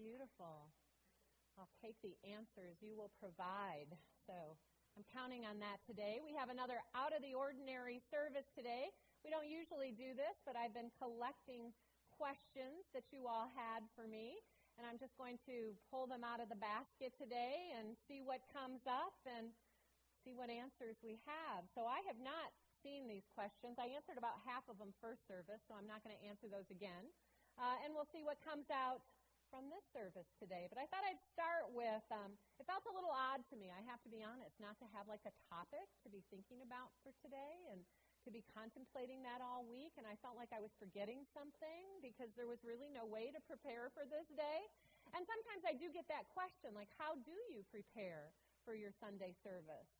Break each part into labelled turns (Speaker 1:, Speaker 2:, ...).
Speaker 1: Beautiful. I'll take the answers you will provide. So I'm counting on that today. We have another out of the ordinary service today. We don't usually do this, but I've been collecting questions that you all had for me. And I'm just going to pull them out of the basket today and see what comes up and see what answers we have. So I have not seen these questions. I answered about half of them first service, so I'm not going to answer those again. Uh, and we'll see what comes out from this service today. But I thought I'd start with um, it felt a little odd to me, I have to be honest, not to have like a topic to be thinking about for today and to be contemplating that all week. And I felt like I was forgetting something because there was really no way to prepare for this day. And sometimes I do get that question like, how do you prepare for your Sunday service?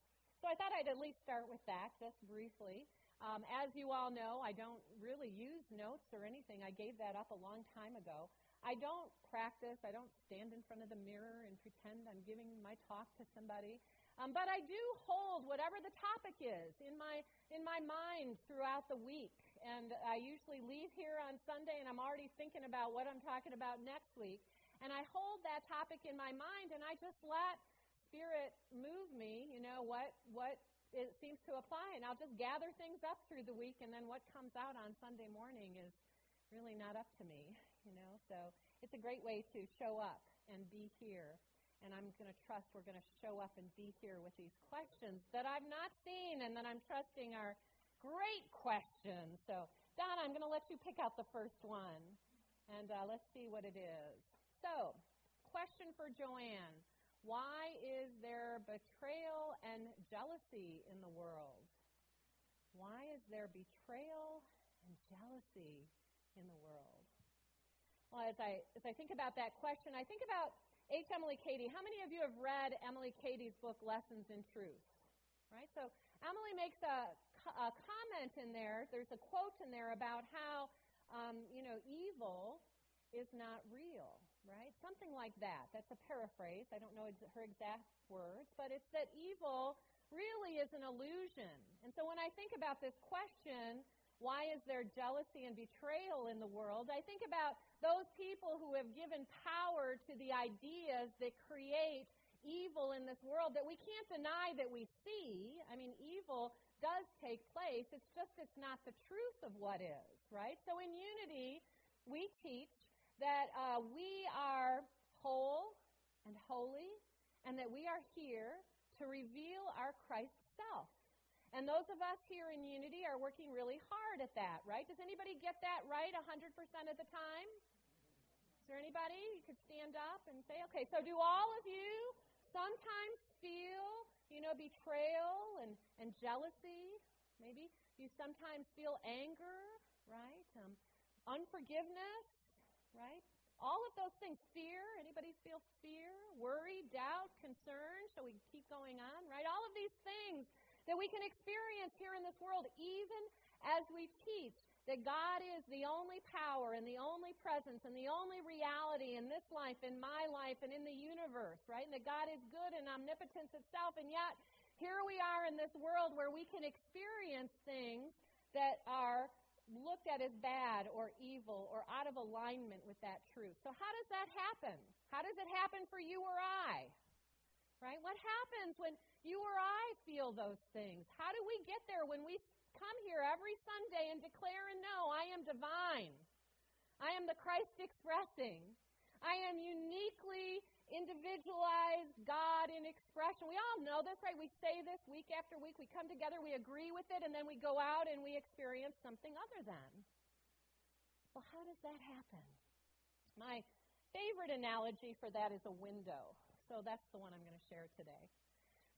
Speaker 1: So I thought I'd at least start with that just briefly. Um, as you all know, I don't really use notes or anything. I gave that up a long time ago. I don't practice. I don't stand in front of the mirror and pretend I'm giving my talk to somebody. Um, but I do hold whatever the topic is in my in my mind throughout the week. And I usually leave here on Sunday and I'm already thinking about what I'm talking about next week. And I hold that topic in my mind and I just let Spirit move me, you know, what, what it seems to apply. And I'll just gather things up through the week, and then what comes out on Sunday morning is really not up to me, you know. So it's a great way to show up and be here. And I'm going to trust we're going to show up and be here with these questions that I've not seen and that I'm trusting are great questions. So, Don, I'm going to let you pick out the first one. And uh, let's see what it is. So, question for Joanne why is there betrayal and jealousy in the world? Why is there betrayal and jealousy in the world? Well, as I, as I think about that question, I think about H. Emily Cady. How many of you have read Emily Cady's book, Lessons in Truth? Right? So Emily makes a, a comment in there, there's a quote in there about how, um, you know, evil is not real right? Something like that. That's a paraphrase. I don't know her exact words, but it's that evil really is an illusion. And so when I think about this question, why is there jealousy and betrayal in the world? I think about those people who have given power to the ideas that create evil in this world that we can't deny that we see. I mean, evil does take place. It's just it's not the truth of what is, right? So in unity, we teach that uh, we are whole and holy, and that we are here to reveal our Christ self. And those of us here in unity are working really hard at that, right? Does anybody get that right 100% of the time? Is there anybody? You could stand up and say, okay, so do all of you sometimes feel, you know, betrayal and, and jealousy? Maybe you sometimes feel anger, right? Um, unforgiveness, right? All of those things, fear, anybody feel fear, worry, doubt, concern, so we keep going on, right? All of these things that we can experience here in this world, even as we teach that God is the only power and the only presence and the only reality in this life, in my life, and in the universe, right? And that God is good and omnipotence itself. And yet, here we are in this world where we can experience things that are looked at as bad or evil or out of alignment with that truth. So, how does that happen? How does it happen for you or I? Right? What happens when you or I feel those things? How do we get there when we come here every Sunday and declare and know I am divine? I am the Christ expressing. I am uniquely individualized God in expression. We all know this, right? We say this week after week. We come together, we agree with it, and then we go out and we experience something other than. Well, how does that happen? My favorite analogy for that is a window. So that's the one I'm going to share today.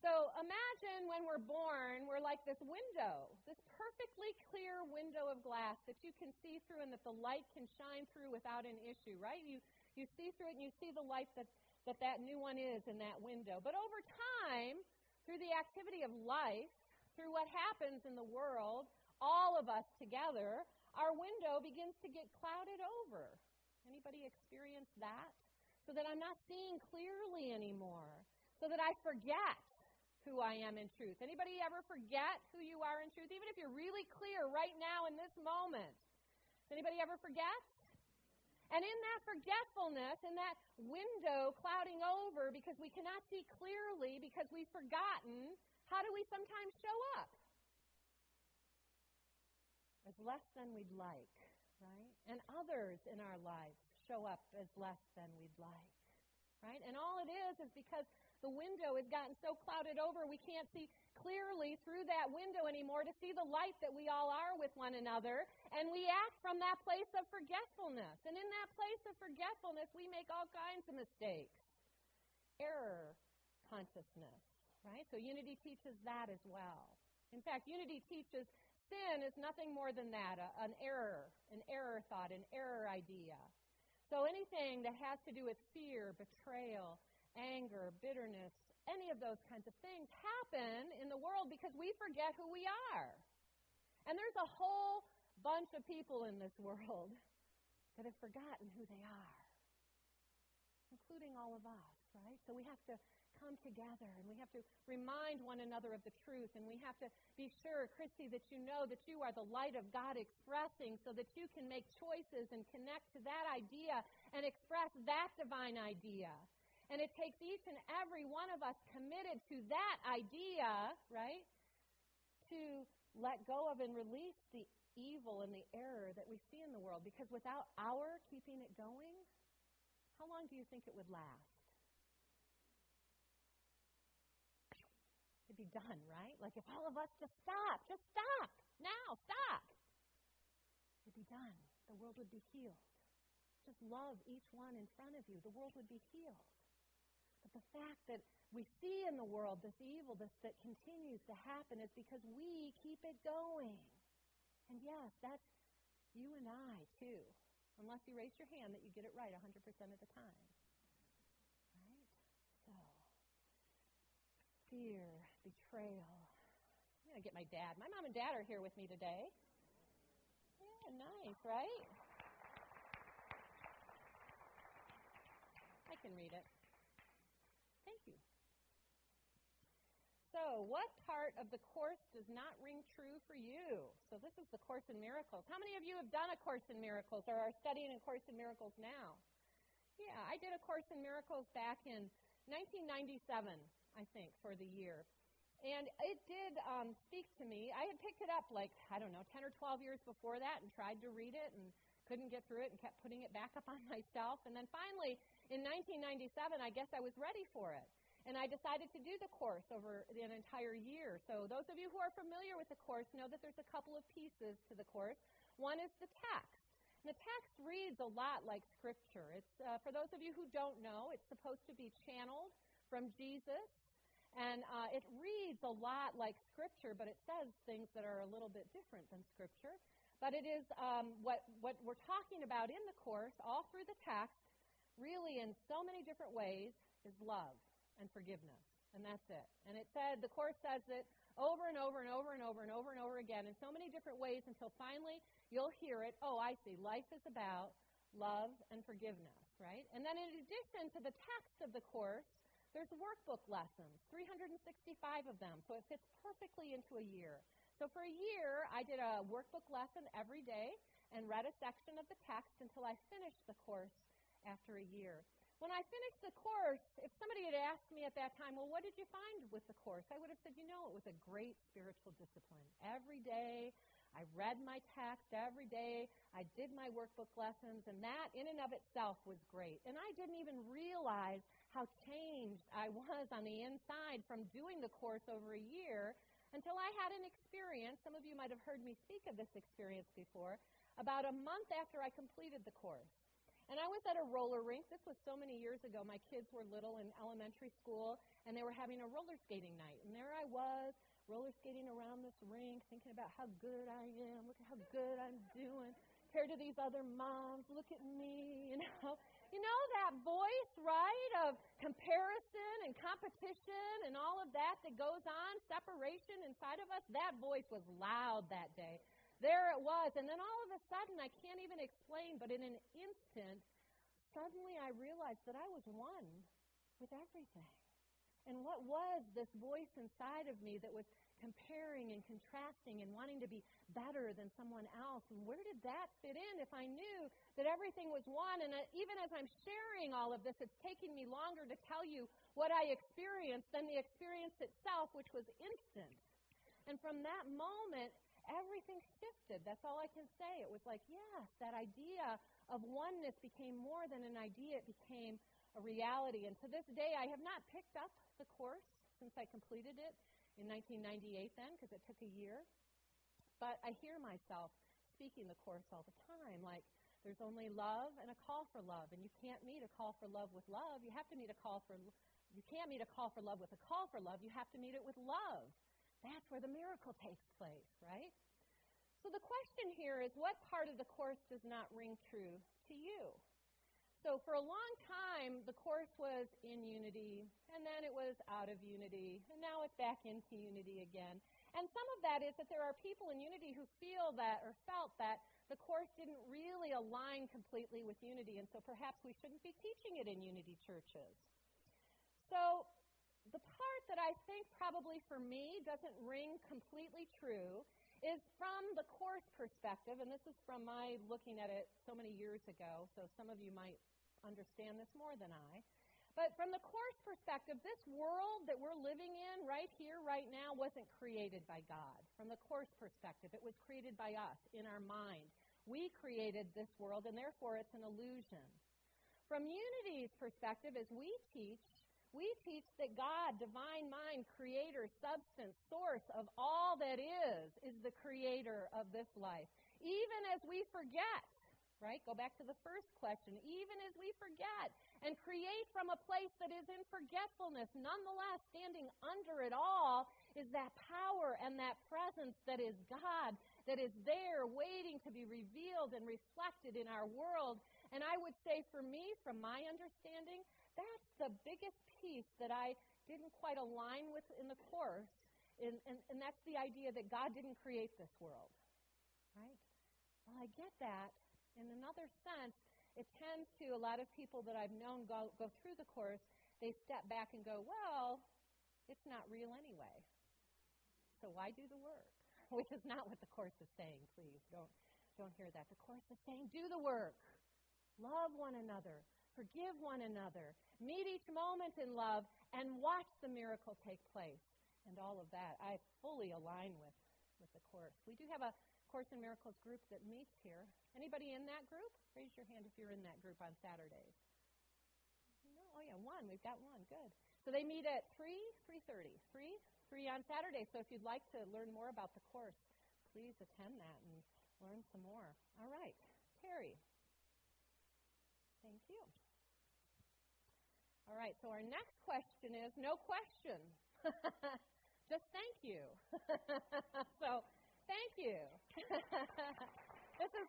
Speaker 1: So imagine when we're born, we're like this window, this perfectly clear window of glass that you can see through and that the light can shine through without an issue, right? You you see through it and you see the light that that that new one is in that window. But over time, through the activity of life, through what happens in the world, all of us together, our window begins to get clouded over. Anybody experience that? So that I'm not seeing clearly anymore. So that I forget who I am in truth. Anybody ever forget who you are in truth? Even if you're really clear right now in this moment. Anybody ever forget? And in that forgetfulness, in that window clouding over because we cannot see clearly because we've forgotten, how do we sometimes show up? As less than we'd like, right? And others in our lives show up as less than we'd like, right? And all it is is because the window has gotten so clouded over we can't see clearly through that window anymore to see the light that we all are with one another. And we act from that place of forgetfulness. And in that place of forgetfulness, we make all kinds of mistakes. Error consciousness, right? So unity teaches that as well. In fact, unity teaches sin is nothing more than that a, an error, an error thought, an error idea. So anything that has to do with fear, betrayal, anger, bitterness, any of those kinds of things happen in the world because we forget who we are. And there's a whole bunch of people in this world that have forgotten who they are, including all of us, right? So we have to come together and we have to remind one another of the truth and we have to be sure, Christy, that you know that you are the light of God expressing so that you can make choices and connect to that idea and express that divine idea. And it takes each and every one of us committed to that idea, right? To let go of and release the evil and the error that we see in the world. Because without our keeping it going, how long do you think it would last? It'd be done, right? Like if all of us just stop, just stop, now, stop. It'd be done. The world would be healed. Just love each one in front of you. The world would be healed. But the fact that we see in the world this evil this, that continues to happen is because we keep it going. And yes, that's you and I, too. Unless you raise your hand that you get it right 100% of the time. Right? So, fear, betrayal. I'm going to get my dad. My mom and dad are here with me today. Yeah, nice, right? I can read it. Thank you. So, what part of the course does not ring true for you? So, this is the Course in Miracles. How many of you have done a Course in Miracles or are studying a Course in Miracles now? Yeah, I did a Course in Miracles back in 1997, I think, for the year. And it did um, speak to me. I had picked it up like, I don't know, 10 or 12 years before that and tried to read it and couldn't get through it and kept putting it back up on myself. And then finally, in 1997, I guess I was ready for it. And I decided to do the course over an entire year. So, those of you who are familiar with the course know that there's a couple of pieces to the course. One is the text. And the text reads a lot like Scripture. It's, uh, for those of you who don't know, it's supposed to be channeled from Jesus. And uh, it reads a lot like Scripture, but it says things that are a little bit different than Scripture. But it is um, what, what we're talking about in the course, all through the text, really in so many different ways, is love and forgiveness. And that's it. And it said, the Course says it over and over and over and over and over and over again in so many different ways until finally you'll hear it. Oh, I see. Life is about love and forgiveness, right? And then in addition to the text of the Course, there's workbook lessons, 365 of them. So it fits perfectly into a year. So for a year, I did a workbook lesson every day and read a section of the text until I finished the course after a year. When I finished the course, if somebody had asked me at that time, well, what did you find with the course? I would have said, you know, it was a great spiritual discipline. Every day, I read my text every day. I did my workbook lessons, and that in and of itself was great. And I didn't even realize how changed I was on the inside from doing the course over a year until I had an experience. Some of you might have heard me speak of this experience before. About a month after I completed the course, and I was at a roller rink. This was so many years ago. My kids were little in elementary school, and they were having a roller skating night. And there I was, roller skating around this rink, thinking about how good I am. Look at how good I'm doing. Compared to these other moms, look at me. You know, you know that voice, right, of comparison and competition and all of that that goes on, separation inside of us. That voice was loud that day there it was. And then all of a sudden, I can't even explain, but in an instant, suddenly I realized that I was one with everything. And what was this voice inside of me that was comparing and contrasting and wanting to be better than someone else. And where did that fit in if I knew that everything was one? And even as I'm sharing all of this, it's taking me longer to tell you what I experienced than the experience itself, which was instant. And from that moment, everything shifted. That's all I can say. It was like, yes, that idea of oneness became more than an idea, it became a reality. And to this day, I have not picked up the course since I completed it in 1998 then, because it took a year. But I hear myself speaking the course all the time, like, there's only love and a call for love, and you can't meet a call for love with love. You have to meet a call for you can't meet a call for love with a call for love. You have to meet it with love. That's where the miracle takes place, right? So the question here is what part of the course does not ring true to you? So for a long time, the course was in unity, and then it was out of unity, and now it's back into unity again. And some of that is that there are people in unity who feel that or felt that the course didn't really align completely with unity, and so perhaps we shouldn't be teaching it in unity churches. So the part that I think probably for me doesn't ring completely true is from the course perspective, and this is from my looking at it so many years ago, so some of you might understand this more than I. But from the course perspective, this world that we're living in right here, right now, wasn't created by God. From the course perspective, it was created by us in our mind. We created this world, and therefore it's an illusion. From Unity's perspective, as we teach, we teach that God, divine mind, creator, substance, source of all that is, is the creator of this life. Even as we forget right? Go back to the first question. Even as we forget and create from a place that is in forgetfulness, nonetheless, standing under it all is that power and that presence that is God, that is there waiting to be revealed and reflected in our world. And I would say for me, from my understanding, that's the biggest piece that I didn't quite align with in the course. And, and, and that's the idea that God didn't create this world. Right? Well, I get that, in another sense, it tends to, a lot of people that I've known go, go through the course, they step back and go, well, it's not real anyway. So why do the work? which is not what the Course is saying, please. Don't, don't hear that. The Course is saying, do the work. Love one another. Forgive one another. Meet each moment in love and watch the miracle take place. And all of that I fully align with, with the Course. We do have a Course in Miracles group that meets here. Anybody in that group? Raise your hand if you're in that group on Saturdays. No, oh yeah, one. We've got one. Good. So they meet at 3, 3.30. 3, free on Saturday. So if you'd like to learn more about the course, please attend that and learn some more. All right, Terry. Thank you. All right, so our next question is no question. Just thank you. so thank you. this is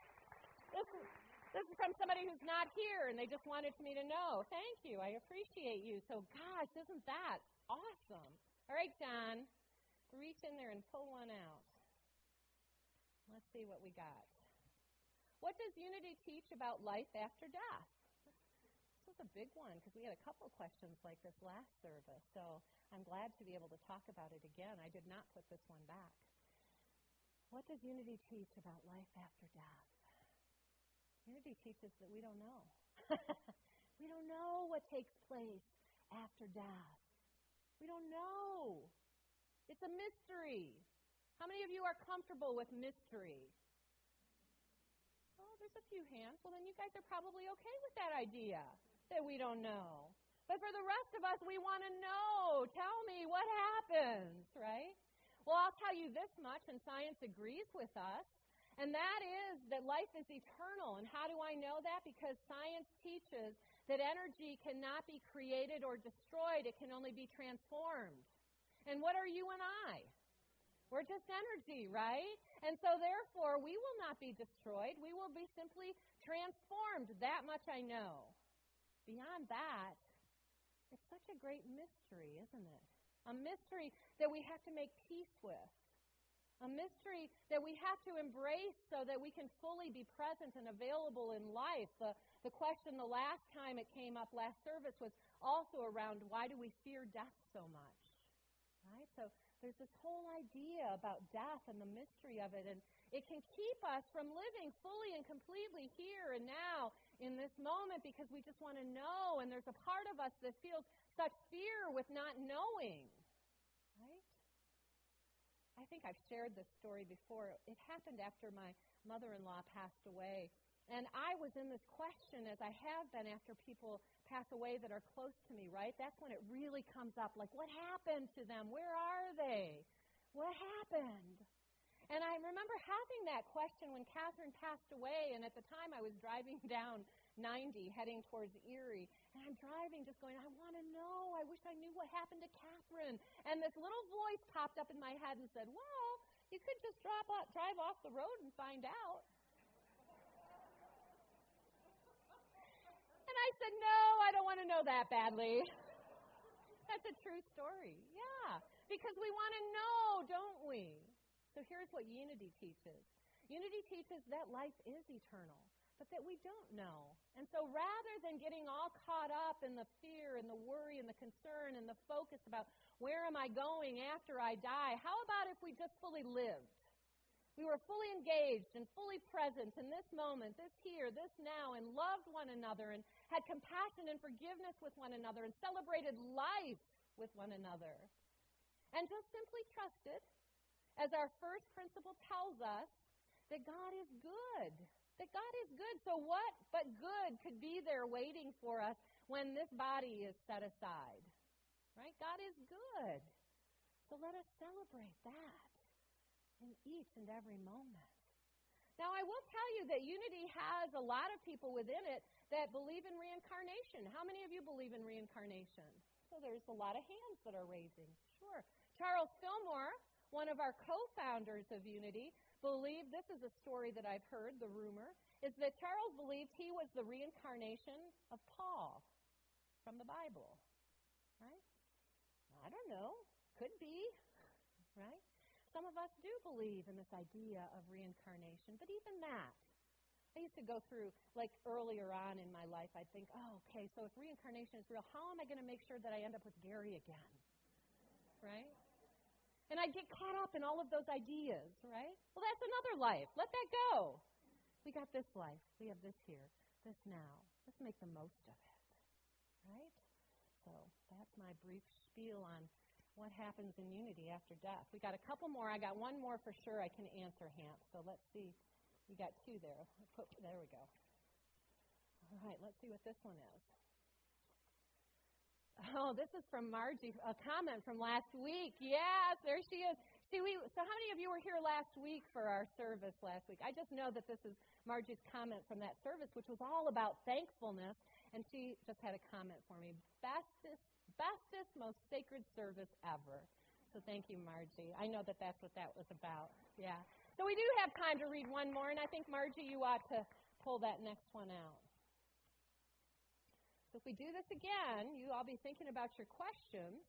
Speaker 1: this is this is from somebody who's not here and they just wanted me to know. Thank you. I appreciate you. So gosh, isn't that awesome? All right, John. Reach in there and pull one out. Let's see what we got. What does unity teach about life after death? This was a big one because we had a couple questions like this last service. So I'm glad to be able to talk about it again. I did not put this one back. What does unity teach about life after death? Unity teaches that we don't know. we don't know what takes place after death. We don't know. It's a mystery. How many of you are comfortable with mystery? Oh, there's a few hands. Well, then you guys are probably okay with that idea that we don't know. But for the rest of us, we want to know. Tell me what happens, right? Well, I'll tell you this much, and science agrees with us, and that is that life is eternal. And how do I know that? Because science teaches that energy cannot be created or destroyed, it can only be transformed. And what are you and I? We're just energy, right? And so, therefore, we will not be destroyed. We will be simply transformed. That much I know. Beyond that, it's such a great mystery, isn't it? a mystery that we have to make peace with, a mystery that we have to embrace so that we can fully be present and available in life. The, the question the last time it came up last service was also around why do we fear death so much? Right? So there's this whole idea about death and the mystery of it, and it can keep us from living fully and completely here and now in this moment because we just want to know, and there's a part of us that feels such fear with not knowing. Right? I think I've shared this story before. It happened after my mother in law passed away. And I was in this question, as I have been after people pass away that are close to me, right? That's when it really comes up like, what happened to them? Where are they? What happened? And I remember having that question when Catherine passed away, and at the time I was driving down 90 heading towards Erie. And I'm driving just going, I want to know. I wish I knew what happened to Catherine. And this little voice popped up in my head and said, Well, you could just drop off, drive off the road and find out. I said, No, I don't want to know that badly. That's a true story. Yeah. Because we want to know, don't we? So here's what unity teaches unity teaches that life is eternal, but that we don't know. And so rather than getting all caught up in the fear and the worry and the concern and the focus about where am I going after I die, how about if we just fully lived? We were fully engaged and fully present in this moment, this here, this now, and loved one another and had compassion and forgiveness with one another and celebrated life with one another. And just simply trusted, as our first principle tells us, that God is good. That God is good. So, what but good could be there waiting for us when this body is set aside? Right? God is good. So, let us celebrate that in each and every moment. Now, I will tell you that unity has a lot of people within it that believe in reincarnation. How many of you believe in reincarnation? So there's a lot of hands that are raising. Sure. Charles Fillmore, one of our co founders of Unity, believed this is a story that I've heard, the rumor, is that Charles believed he was the reincarnation of Paul from the Bible. Right? I don't know. Could be. Right? Some of us do believe in this idea of reincarnation, but even that, I used to go through, like earlier on in my life, I'd think, oh, okay, so if reincarnation is real, how am I going to make sure that I end up with Gary again? Right? And I'd get caught up in all of those ideas, right? Well, that's another life. Let that go. We got this life. We have this here, this now. Let's make the most of it, right? So that's my brief spiel on what happens in unity after death. We got a couple more. I got one more for sure I can answer, Hamp. So let's see. You got two there. Put, there we go. All right, let's see what this one is. Oh, this is from Margie, a comment from last week. Yes, there she is. See, we, so how many of you were here last week for our service last week? I just know that this is Margie's comment from that service, which was all about thankfulness, and she just had a comment for me. Bestest bestest, most sacred service ever. So thank you, Margie. I know that that's what that was about. Yeah. So we do have time to read one more, and I think, Margie, you ought to pull that next one out. So if we do this again, you all be thinking about your questions,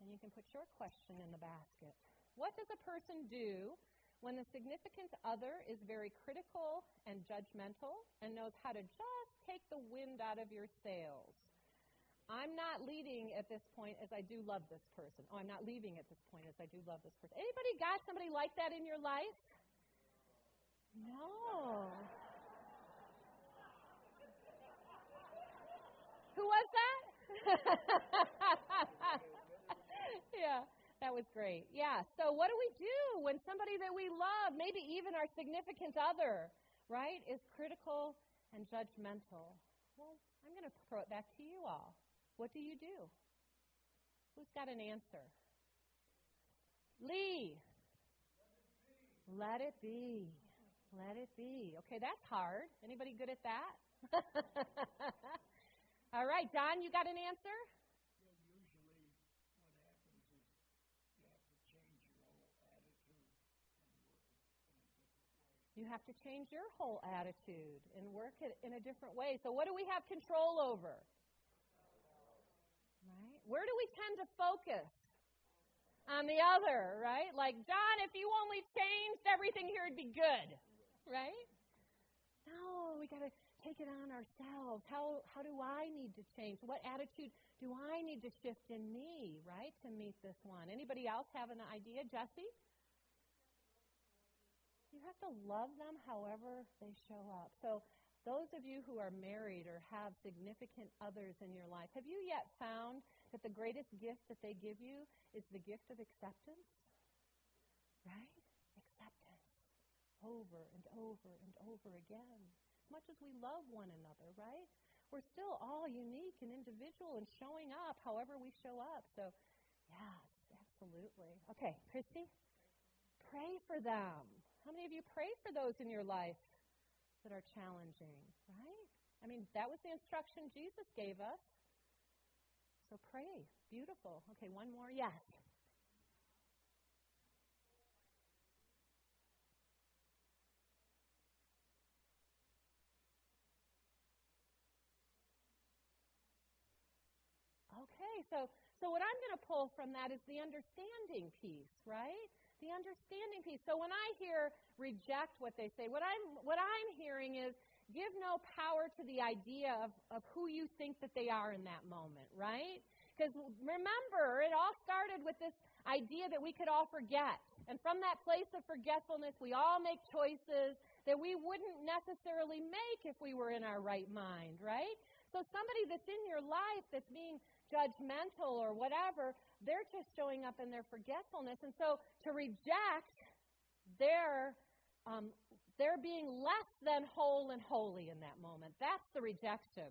Speaker 1: and you can put your question in the basket. What does a person do when the significant other is very critical and judgmental and knows how to just take the wind out of your sails? I'm not leading at this point as I do love this person. Oh, I'm not leaving at this point as I do love this person. Anybody got somebody like that in your life? No. Who was that? yeah, that was great. Yeah, so what do we do when somebody that we love, maybe even our significant other, right, is critical and judgmental? Well, I'm going to throw it back to you all. What do you do? Who's got an answer? Lee. Let it be. Let it be. Okay, that's hard. Anybody good at that? All right, Don, you got an answer? You have to change your whole attitude and work it in a different way. So, what do we have control over? Where do we tend to focus? On the other, right? Like, John, if you only changed everything here, it'd be good, right? No, we got to take it on ourselves. How, how do I need to change? What attitude do I need to shift in me, right, to meet this one? Anybody else have an idea? Jesse? You have to love them however they show up. So, those of you who are married or have significant others in your life, have you yet found that the greatest gift that they give you is the gift of acceptance? Right? Acceptance. Over and over and over again. As much as we love one another, right? We're still all unique and individual and showing up however we show up. So, yes, absolutely. Okay, Christy? Pray for them. How many of you pray for those in your life that are challenging, right? I mean, that was the instruction Jesus gave us. So pray. Beautiful. Okay, one more. Yes. Okay, so so what I'm going to pull from that is the understanding piece, right? the understanding piece. So when I hear reject what they say, what I'm what I'm hearing is give no power to the idea of, of who you think that they are in that moment, right? Because remember, it all started with this idea that we could all forget. And from that place of forgetfulness, we all make choices that we wouldn't necessarily make if we were in our right mind, right? So somebody that's in your life that's being judgmental or whatever, they're just showing up in their forgetfulness. And so to reject their um, they're being less than whole and holy in that moment. That's the rejection.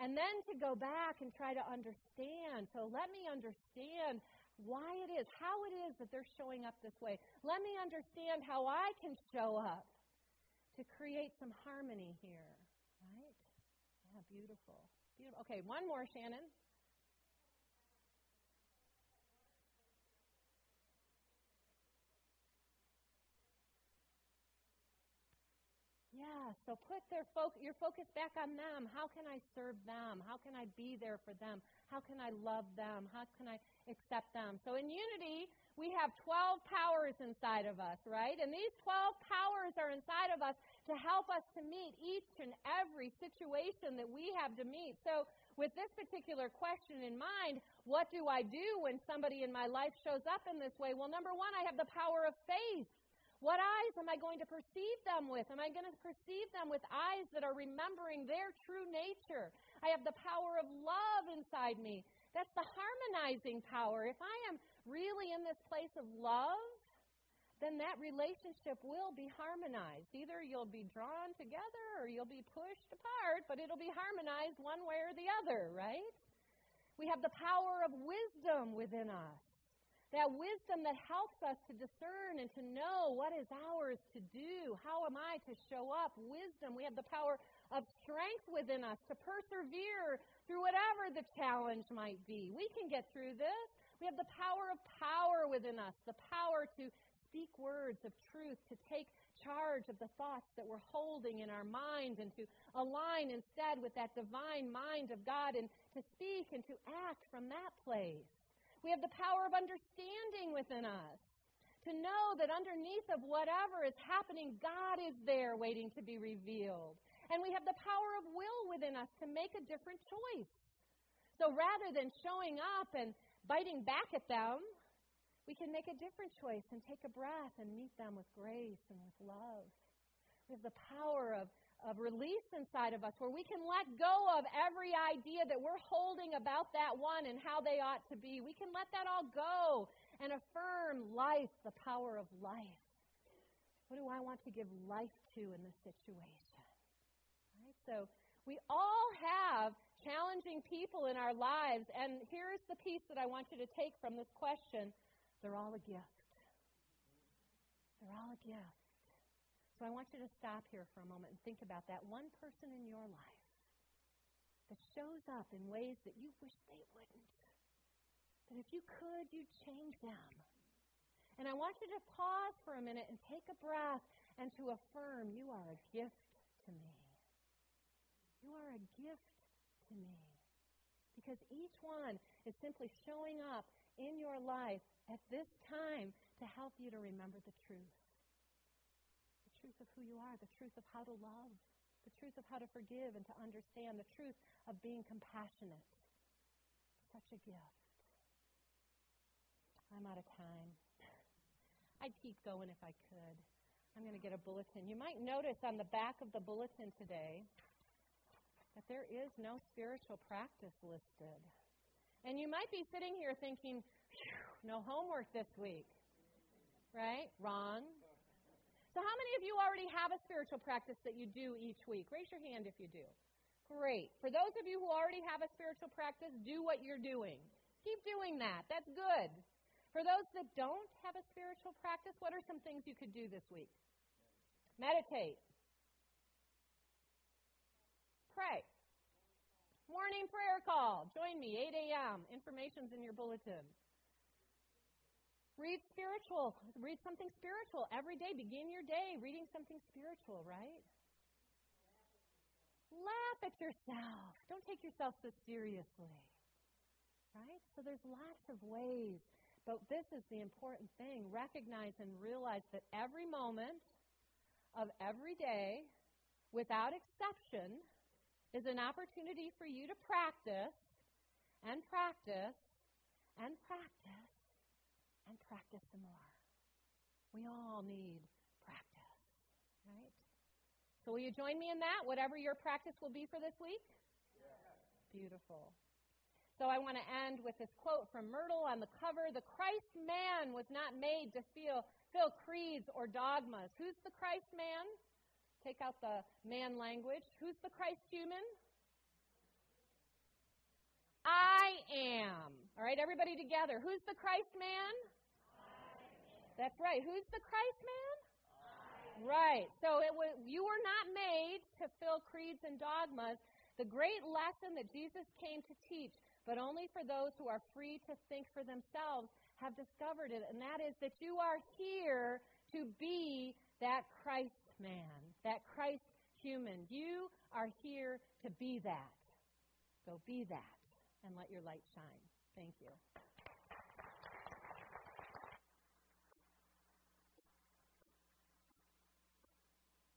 Speaker 1: And then to go back and try to understand. So let me understand why it is, how it is that they're showing up this way. Let me understand how I can show up to create some harmony here. Right? Yeah, beautiful. Beautiful. Okay, one more, Shannon. So put their fo- your focus back on them. How can I serve them? How can I be there for them? How can I love them? How can I accept them? So in unity, we have 12 powers inside of us, right? And these 12 powers are inside of us to help us to meet each and every situation that we have to meet. So with this particular question in mind, what do I do when somebody in my life shows up in this way? Well, number one, I have the power of faith. What eyes am I going to perceive them with? Am I going to perceive them with eyes that are remembering their true nature? I have the power of love inside me. That's the harmonizing power. If I am really in this place of love, then that relationship will be harmonized. Either you'll be drawn together or you'll be pushed apart, but it'll be harmonized one way or the other, right? We have the power of wisdom within us. That wisdom that helps us to discern and to know what is ours to do. How am I to show up? Wisdom. We have the power of strength within us to persevere through whatever the challenge might be. We can get through this. We have the power of power within us, the power to speak words of truth, to take charge of the thoughts that we're holding in our mind and to align instead with that divine mind of God and to speak and to act from that place. We have the power of understanding within us. To know that underneath of whatever is happening, God is there waiting to be revealed. And we have the power of will within us to make a different choice. So rather than showing up and biting back at them, we can make a different choice and take a breath and meet them with grace and with love. We have the power of of release inside of us where we can let go of every idea that we're holding about that one and how they ought to be. We can let that all go and affirm life, the power of life. What do I want to give life to in this situation? Right? So we all have challenging people in our lives, and here's the piece that I want you to take from this question. They're all a gift. They're all a gift. So I want you to stop here for a moment and think about that one person in your life that shows up in ways that you wish they wouldn't. That if you could, you'd change them. And I want you to pause for a minute and take a breath and to affirm you are a gift to me. You are a gift to me. Because each one is simply showing up in your life at this time to help you to remember the truth who you are, the truth of how to love, the truth of how to forgive and to understand, the truth of being compassionate. Such a gift. I'm out of time. I'd keep going if I could. I'm going to get a bulletin. You might notice on the back of the bulletin today that there is no spiritual practice listed. And you might be sitting here thinking, no homework this week. Right? Ron? So, how many of you already have a spiritual practice that you do each week? Raise your hand if you do. Great. For those of you who already have a spiritual practice, do what you're doing. Keep doing that. That's good. For those that don't have a spiritual practice, what are some things you could do this week? Meditate. Pray. Morning prayer call. Join me, 8 a.m. Information's in your bulletin. Read spiritual. Read something spiritual every day. Begin your day reading something spiritual, right? Laugh at yourself. Don't take yourself so seriously. Right? So there's lots of ways. But this is the important thing. Recognize and realize that every moment of every day, without exception, is an opportunity for you to practice and practice and practice and practice some more. We all need practice, right? So, will you join me in that, whatever your practice will be for this week? Beautiful. So, I want to end with this quote from Myrtle on the cover The Christ man was not made to feel, fill creeds or dogmas. Who's the Christ man? Take out the man language. Who's the Christ human? I am. All right, everybody together. Who's the Christ man? That's right. Who's the Christ man? Right. So it was you were not made to fill creeds and dogmas. The great lesson that Jesus came to teach, but only for those who are free to think for themselves, have discovered it, and that is that you are here to be that Christ man, that Christ human. You are here to be that. Go be that and let your light shine. Thank you.